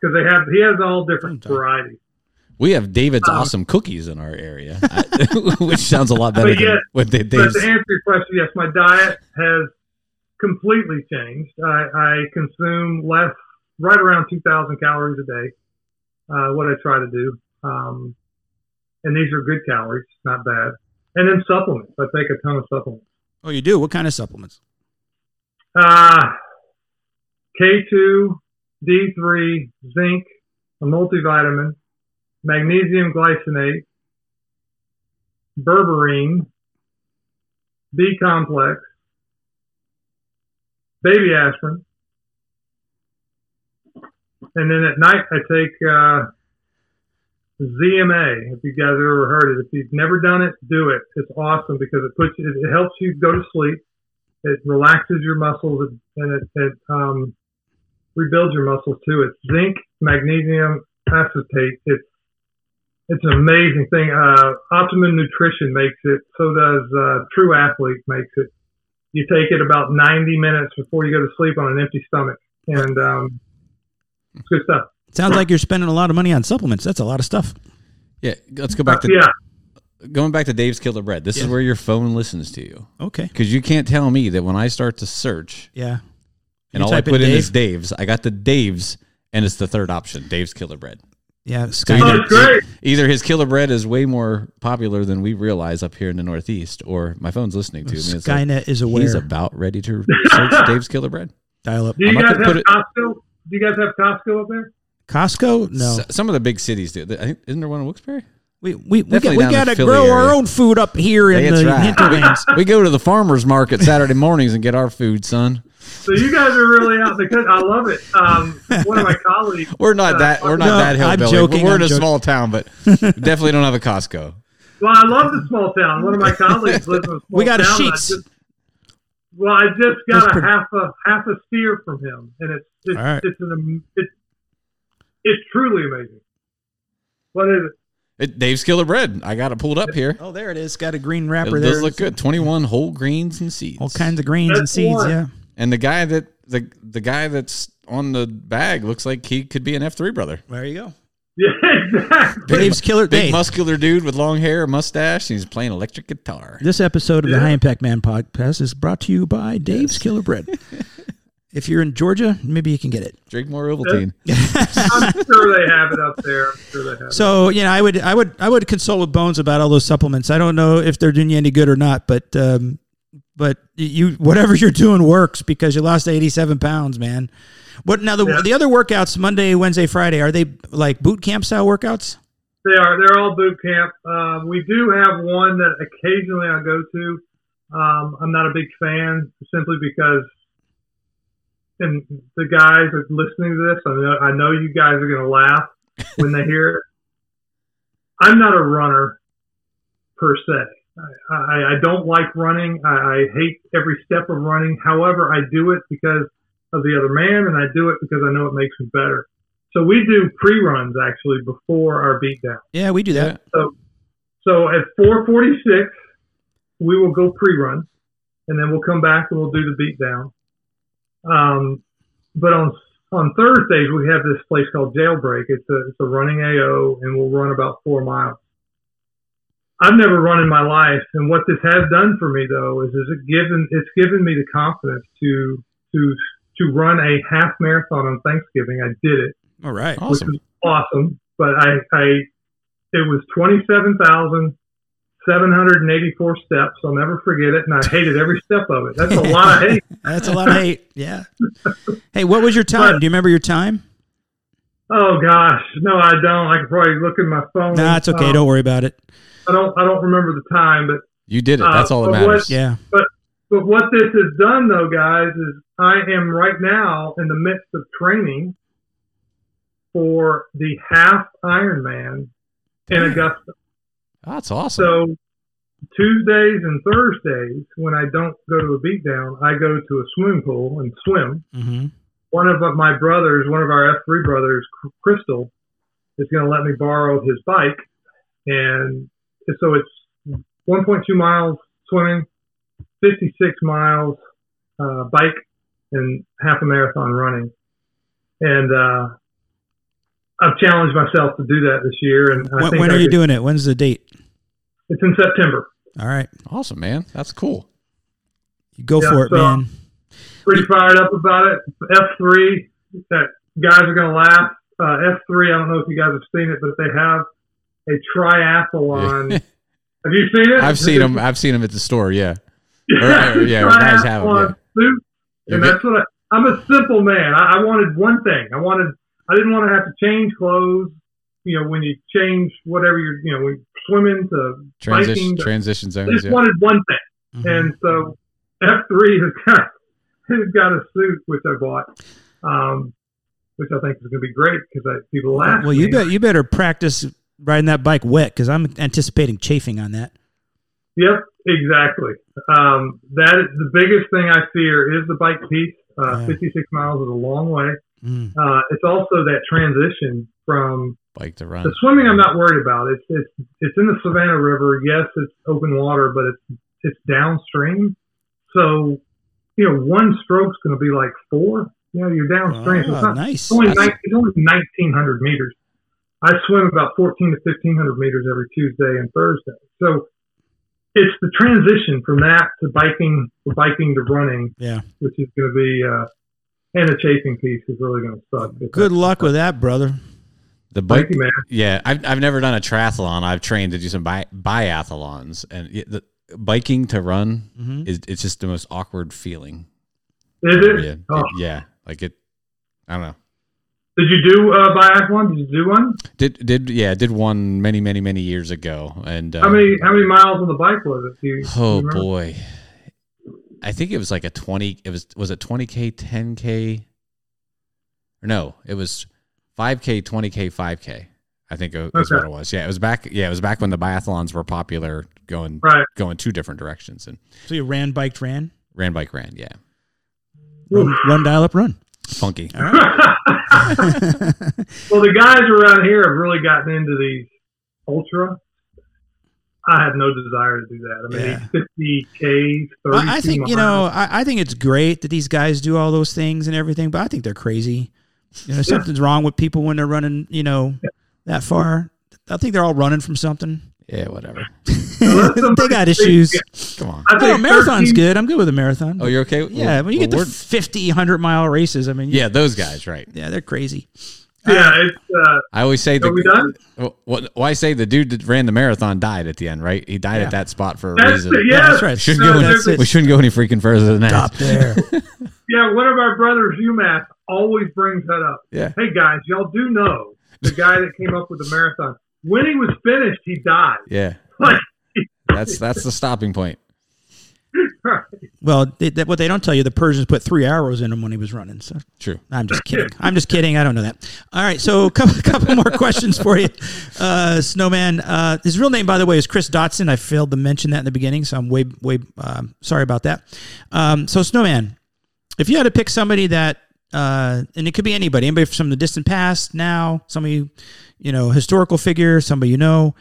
because they have he has all different varieties. We have David's Um, awesome cookies in our area, which sounds a lot better But than yet- what they, But to answer your question, yes, my diet has completely changed. I, I consume less, right around 2,000 calories a day. Uh, what I try to do, um, and these are good calories, not bad. And then supplements. I take a ton of supplements. Oh, you do. What kind of supplements? Uh, K2, D3, zinc, a multivitamin, magnesium glycinate, berberine, B complex, baby aspirin, and then at night I take uh, ZMA. If you guys have ever heard it, if you've never done it, do it. It's awesome because it puts you, it helps you go to sleep. It relaxes your muscles and it, it um, rebuilds your muscles too. It's zinc, magnesium acetate. It's it's an amazing thing. Uh, Optimum Nutrition makes it. So does uh, True Athlete makes it. You take it about 90 minutes before you go to sleep on an empty stomach, and um, it's good stuff. Sounds like you're spending a lot of money on supplements. That's a lot of stuff. yeah, let's go back to yeah, going back to Dave's Killer Bread. This is where your phone listens to you Okay. because you can't tell me that when I start to search Yeah. and You all I type in put in Dave? is Dave's, I got the Dave's, and it's the third option, Dave's Killer Bread. Yeah. So Skynet. Oh, either, great. either his Killer Bread is way more popular than we realize up here in the Northeast, or my phone's listening to me. It's like, Skynet is aware. He's about ready to search Dave's Killer Bread. Dial up. Do you I'm guys have put it- Costco? Do you guys have Costco up there? Costco? No. S- some of the big cities do. I think isn't there one in Wilkes-Barre? We we we, got, we gotta Philly grow our own food up here in That's the right. hinterlands. We go to the farmers market Saturday mornings and get our food, son. So you guys are really out because I love it. Um, one of my colleagues. We're not uh, that. We're not No, that I'm hillbilly. joking, We're in I'm a joking. small town, but definitely don't have a Costco. Well, I love the small town. One of my colleagues lives in a small We got a town. and I just- Well, I just That's got a pretty- half a half a steer from him, and it's it's All right. it's an it's it's truly amazing. What is it? It, Dave's Killer Bread. I got it pulled up here. Oh, there it is. Got a green It wrapper does there. look good. Twenty-one whole greens and seeds. All kinds of greens and seeds. one. Yeah. And the guy that the the guy that's on the bag looks like he could be an F three brother. There you go. Yeah, exactly. Dave's killer. Big Dave. muscular dude with long hair, mustache, and he's playing electric guitar. This episode of the High Impact Man podcast is brought to you by Dave's Killer Bread. if you're in Georgia, maybe you can get it. Drink more Ovaltine. I'm sure they have it up there. I'm sure they have it. So you know, I would, I would, I would consult with Bones about all those supplements. I don't know if they're doing you any good or not, but um, but you whatever you're doing works because you lost 87 pounds, man. What now? The Yeah. the other workouts Monday, Wednesday, Friday are they like boot camp style workouts? They are. They're all boot camp. Um, we do have one that occasionally I go to. Um, I'm not a big fan simply because, and the guys are listening to this. I know, I know you guys are going to laugh when they hear it. I'm not a runner per se. I, I, I don't like running. I, I hate every step of running. However, I do it because of the other man, and I do it because I know it makes me better. So we do pre-runs actually before our beatdown. Yeah, we do that. So so at 4:46, we will go pre-run, and then we'll come back and we'll do the beatdown. Um, but on on Thursdays we have this place called Jailbreak. It's a it's a running AO, and we'll run about four miles. I've never run in my life, and what this has done for me though is, is it given it's given me the confidence to to to run a half marathon on Thanksgiving. I did it All right. Awesome. which was awesome. But I, I it was twenty seven thousand seven hundred and eighty four steps. I'll never forget it, and I hated every step of it. That's a lot of hate. That's a lot of hate. Yeah. Hey, what was your time? Do you remember your time? Oh gosh, no, I don't. I could probably look in my phone. Nah, it's okay. Um, Don't worry about it. I don't. I don't remember the time, but You did it. That's Uh, all that but what- matters. Yeah. But but what this has done, though, guys, is I am right now in the midst of training for the half Ironman in Damn. That's awesome. So Tuesdays and Thursdays, when I don't go to a beatdown, I go to a swimming pool and swim. Mm-hmm. One of my brothers, one of our F3 brothers, Crystal, is going to let me borrow his bike. And so it's 1.2 miles swimming, 56 miles uh, bike, and half a marathon running. And uh, I've challenged myself to do that this year. And I When, think when I are you could- doing it? When's the date? It's in September. All right. awesome, man. That's cool. You go Yeah, for it, so- man. pretty fired up about it. F3, that guys are going to laugh. Uh, F3, I don't know if you guys have seen it, but if they have a triathlon. have you seen it? I've seen them. I've seen them at the store. Yeah. Or, uh, yeah, guys have 'em, Triathlon suit. Yeah, And vi- that's what I, I'm a simple man. I, I wanted one thing. I wanted, I didn't want to have to change clothes. You know, when you change whatever you're, you know, when you swimming to Transition biking. to- transition I zones. just Yeah. wanted one thing. Mhm. And so F3 has got has got a suit which I bought, um, which I think is going to be great because I people laugh. well, you bet. You better practice riding that bike wet because I'm anticipating chafing on that. Yep, exactly. Um, that is, the biggest thing I fear is the bike piece. Uh, Yeah. 56 miles is a long way. Mm. Uh, it's also that transition from Bike to run. the swimming. I'm not worried about. It's it's it's in the Savannah River. Yes, it's open water, but it's it's downstream. So you know, one stroke's going to be like four. You know, you're downstream. so it's Oh, not, nice. It's only, nine, it's only 1,900 meters. I swim about 14 to 1,500 meters every Tuesday and Thursday. So it's the transition from that to biking, to biking to running, Yeah. which is going to be, uh, and a chafing piece is really going to suck. Good luck with that, brother. The bike. Thank you, man. Yeah, I've I've never done a triathlon. I've trained to do some bi- biathlons, and it, the, biking to run Mhm. is it's just the most awkward feeling. Is it? Yeah, Oh. yeah. Like it. I don't know. Did you do uh, biathlon? Did you do one? Did did yeah? Did one many many many years ago, and uh, How many how many miles on the bike was it? You, do you Oh remember? boy, I think it was like a twenty. It was was it twenty k, ten k, or no? It was five k, twenty k, five k. I think uh, it was Okay. what it was. Yeah, it was back. Yeah, it was back when the biathlons were popular, going Right. going two different directions. And So you ran, biked, ran. Ran bike ran, yeah. Run, run dial up, run. Funky. All right. well, the guys around here have really gotten into these ultra. I have no desire to do that. I mean, Yeah. fifty Ks, thirty. I I think you know. I, I think it's great that these guys do all those things and everything, but I think they're crazy. You know, something's wrong with people when they're running. You know, that far. I think they're all running from something. Yeah, whatever. they got issues. Come on. I No, think marathon's 13 good. I'm good with a marathon. Oh, you're okay? yeah, when you get Well, to 50, 100 mile races, I mean, yeah, those guys, right? yeah, they're crazy. Yeah, it's. Uh, I always say are we done? Well, what, well, I say the dude that ran the marathon died at the end, right? He died Yeah. at that spot for a That's reason. it. Yeah, that's right. We shouldn't, No, go that's any, we shouldn't go any freaking further than that. Stop there. Yeah, one of our brothers, UMass, always brings that up. Yeah. Hey guys, y'all do know the guy that came up with the marathon. When he was finished, he died. Yeah. Like, That's that's the stopping point. Right. well, they, that, what they don't tell you, the Persians put three arrows in him when he was running. So True. I'm just kidding. I'm just kidding. I don't know that. All right, so a couple, couple more questions for you, uh, Snowman. Uh, his real name, by the way, is Chris Dotson. I failed to mention that in the beginning, so I'm way, way um, sorry about that. Um, so, Snowman, if you had to pick somebody that, uh, and it could be anybody, anybody from the distant past, now, somebody, you know, historical figure, somebody you know,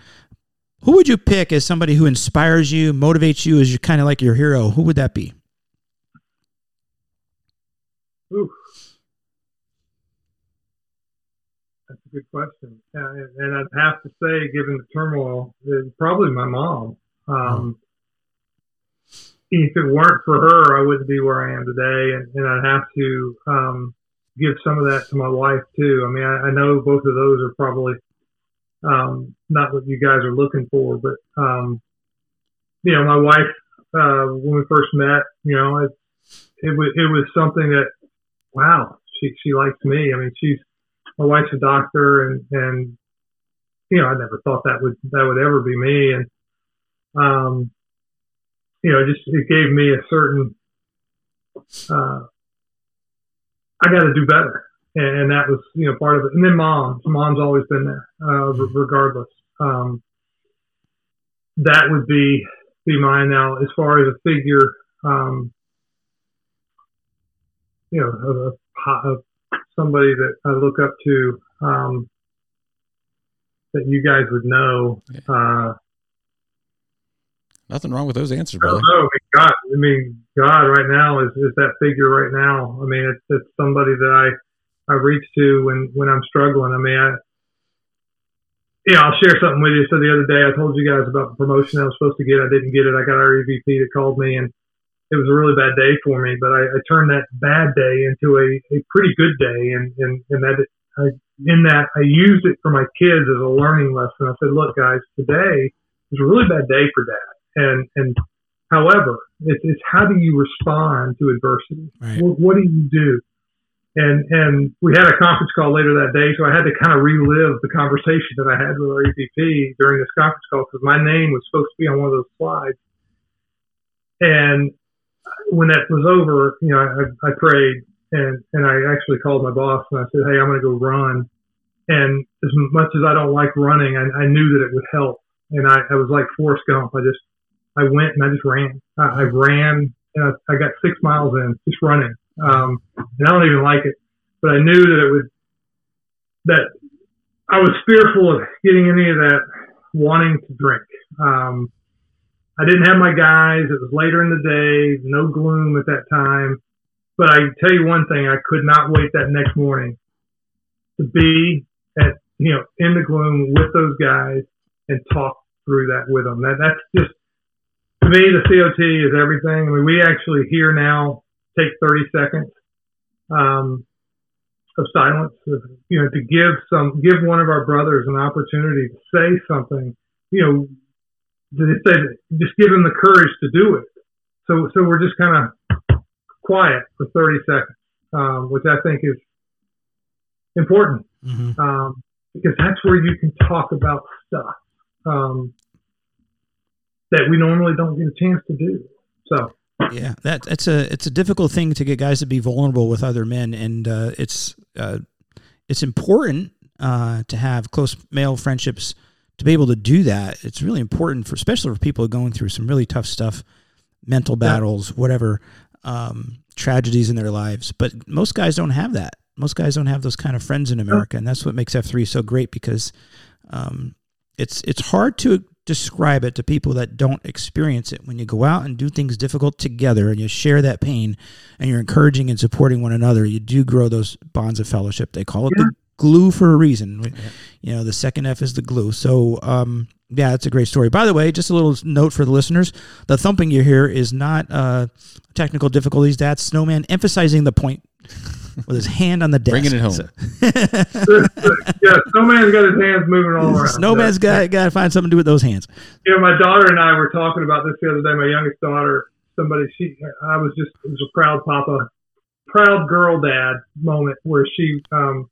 who would you pick as somebody who inspires you, motivates you, as you kind of like your hero? Who would that be? That's a good question. And, and I'd have to say, given the turmoil, probably my mom. Um, if it weren't for her, I wouldn't be where I am today, and, and I'd have to um, give some of that to my wife too. I mean, I, I know both of those are probably um, not what you guys are looking for, but um, you know, my wife uh, when we first met, you know, it it was it was something that wow, she she likes me. I mean, she's my wife's a doctor, and and you know, I never thought that would that would ever be me, and um, you know, just it gave me a certain uh, I got to do better, and, and that was you know part of it. And then mom, mom's always been there, uh, regardless. Um, that would be be mine now. As far as a figure, um, you know, of, of, of somebody that I look up to, um, that you guys would know. Uh, Nothing wrong with those answers, I brother. don't. I mean, God, I mean, God right now is, is that figure right now. I mean, it's, it's somebody that I, I reach to when, when I'm struggling. I mean, I, yeah, I'll share something with you. So the other day I told you guys about the promotion I was supposed to get. I didn't get it. I got our EVP that called me and it was a really bad day for me, but I, I turned that bad day into a, a pretty good day. And, and, and that, I, in that I used it for my kids as a learning lesson. I said, look guys, today is a really bad day for dad. And, and however, it's, it's how do you respond to adversity? Right. What, what do you do? And, and we had a conference call later that day, so I had to kind of relive the conversation that I had with our EVP during this conference call because my name was supposed to be on one of those slides. And when that was over, you know, I, I prayed and, and I actually called my boss and I said, Hey, I'm going to go run. And as much as I don't like running, I, I knew that it would help. And I, I was like Forrest Gump. I just, I went and I just ran. I, I ran and I, I got six miles in just running. Um, and I don't even like it, but I knew that it would, that I was fearful of getting any of that wanting to drink. Um, I didn't have my guys. It was later in the day, no gloom at that time. But I tell you one thing, I could not wait that next morning to be at, you know, in the gloom with those guys and talk through that with them. That, that's just, to me, the COT is everything. I mean, we actually here now take 30 seconds, um, of silence, you know, to give some, give one of our brothers an opportunity to say something, you know, to say, just give them the courage to do it. So, so we're just kind of quiet for 30 seconds, um, which I think is important, Mhm. um, because that's where you can talk about stuff, um, that we normally don't get a chance to do. So, Yeah, that that's a it's a difficult thing to get guys to be vulnerable with other men, and uh, it's uh, it's important uh, to have close male friendships to be able to do that. It's really important for especially for people going through some really tough stuff, mental battles, whatever. um, tragedies in their lives. But most guys don't have that. Most guys don't have those kind of friends in America, and that's what makes F three so great because um, it's it's hard to describe it to people that don't experience it. When you go out and do things difficult together, and you share that pain, and you're encouraging and supporting one another, you do grow those bonds of fellowship. They call it the glue for a reason. We- You know, the second F is the glue. So, um, yeah, it's a great story. By the way, just a little note for the listeners: the thumping you hear is not uh, technical difficulties. That's Snowman emphasizing the point with his hand on the desk. Bringing it home. So- yeah, Snowman's got his hands moving all around. Snowman's got got to find something to do with those hands. Yeah, my daughter and I were talking about this the other day. My youngest daughter, somebody, she, I was just, it was a proud papa, proud girl dad moment where she, um,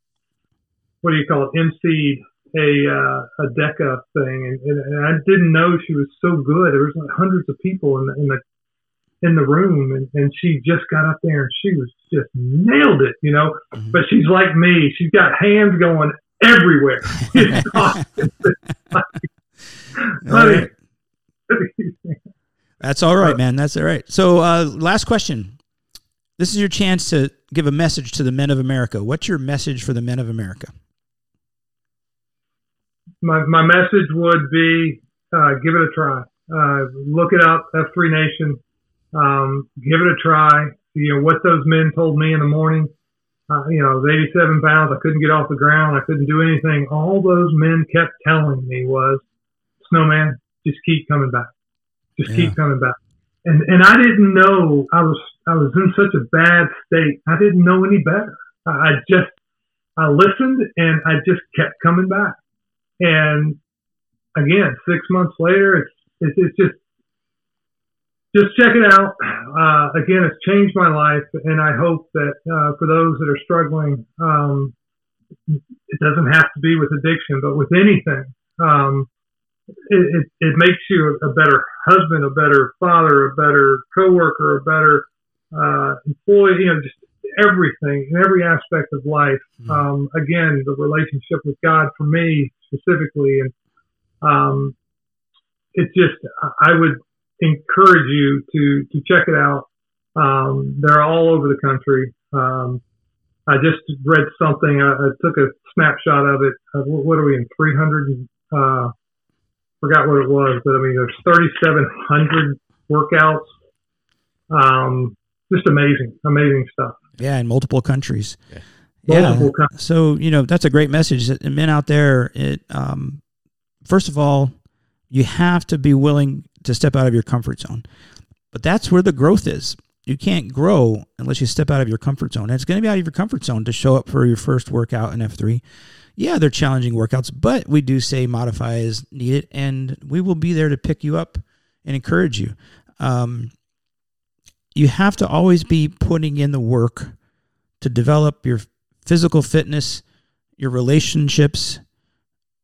what do you call it, MC'd a, uh, a DECA thing. And, and, and I didn't know she was so good. There was like hundreds of people in the, in the, in the room and, and she just got up there and she was just nailed it, you know, but she's like me. She's got hands going everywhere. All right. That's all right, man. That's all right. So, uh, last question. This is your chance to give a message to the men of America. What's your message for the men of America? my, my message would be uh, give it a try. Uh, look it up, F3 Nation. Um, give it a try. You know, what those men told me in the morning, uh, you know, I was 87 pounds. I couldn't get off the ground. I couldn't do anything. All those men kept telling me was, Snowman, just keep coming back. Just Yeah. keep coming back. And, and I didn't know I was, I was in such a bad state. I didn't know any better. I I just, I listened and I just kept coming back. And again, six months later, it's it's, it's just just check it out. Uh, again, it's changed my life, and I hope that uh, for those that are struggling, um, it doesn't have to be with addiction, but with anything. Um, it, it, it makes you a better husband, a better father, a better coworker, a better uh, employee. You know, just everything in every aspect of life. Um, again, the relationship with God for me specifically, and um, it's just I would encourage you to to check it out. Um, they're all over the country. Um, I just read something. I, I took a snapshot of it. Uh, what are we in? Three hundred. Uh, forgot what it was, but I mean, there's 3,700 workouts. Um, just amazing, amazing stuff. Yeah, in multiple countries. Yeah. Multiple coun- So you know that's a great message. That Men out there, it um, first of all, you have to be willing to step out of your comfort zone. But that's where the growth is. You can't grow unless you step out of your comfort zone. And it's going to be out of your comfort zone to show up for your first workout in F3. Yeah, they're challenging workouts, but we do say modify as needed, and we will be there to pick you up and encourage you. Um, you have to always be putting in the work to develop your physical fitness, your relationships,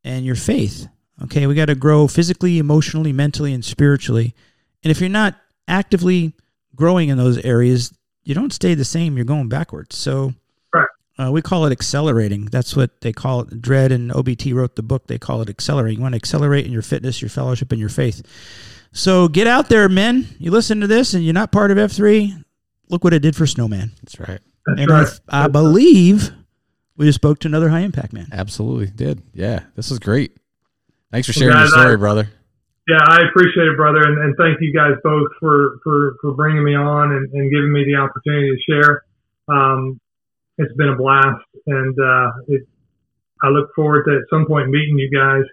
and your faith. Okay, we got to grow physically, emotionally, mentally, and spiritually. And if you're not actively growing in those areas, you don't stay the same. You're going backwards. So uh, we call it accelerating. That's what they call it. Dredd and OBT wrote the book. They call it accelerating. You want to accelerate in your fitness, your fellowship, and your faith. So get out there, men. You listen to this and you're not part of F3. Look what it did for Snowman. That's right. That's And right. I, I believe we just spoke to another high impact man. Absolutely did. Yeah, this is great. Thanks for Well, sharing your guys, I- story, brother. Yeah, I appreciate it, brother, and, and thank you guys both for for, for bringing me on and, and giving me the opportunity to share. Um, it's been a blast, and uh, it, I look forward to at some point meeting you guys.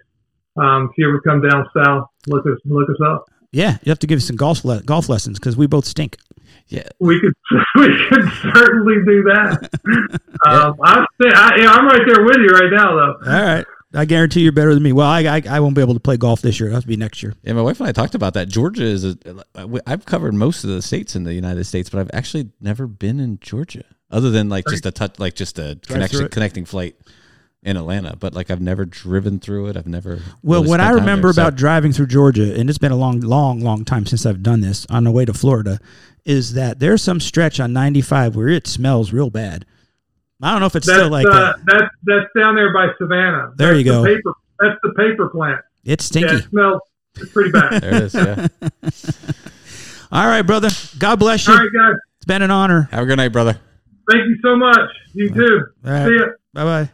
Um, if you ever come down south, look us look us up. Yeah, you have to give us some golf le- golf lessons because we both stink. Yeah, We could we could certainly do that. um, I, I, yeah, I'm right there with you right now, though. All right, I guarantee you're better than me. Well, I I, I won't be able to play golf this year. It'll have to be next year. Yeah, my wife and I talked about that. Georgia is a. I've covered most of the states in the United States, but I've actually never been in Georgia, other than like just a touch, like just a connection, connecting flight in Atlanta. But like I've never driven through it. I've never. Well, really what I remember there, so- about driving through Georgia, and it's been a long, long, long time since I've done this on the way to Florida, is that there's some stretch on 95 where it smells real bad. I don't know if it's That's still like uh, that. that's that's down there by Savannah. There That's you the go. Paper, that's the paper plant. It's Yeah, stinky. it smells pretty bad. there it is. Yeah, All right, brother. God bless you. All right, guys. It's been an honor. Have a good night, brother. Thank you so much. You too. All right. See ya. Bye bye.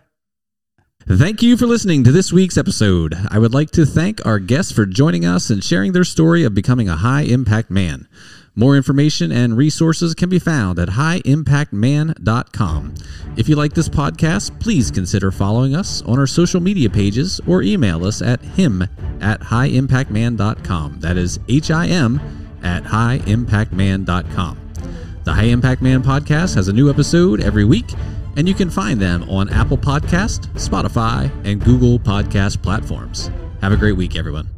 Thank you for listening to this week's episode. I would like to thank our guests for joining us and sharing their story of becoming a high impact man. More information and resources can be found at highimpactman.com. If you like this podcast, please consider following us on our social media pages or email us at him at highimpactman.com. That is H I M at highimpactman.com. The High Impact Man podcast has a new episode every week, and you can find them on Apple Podcast, Spotify, and Google Podcast platforms. Have a great week, everyone.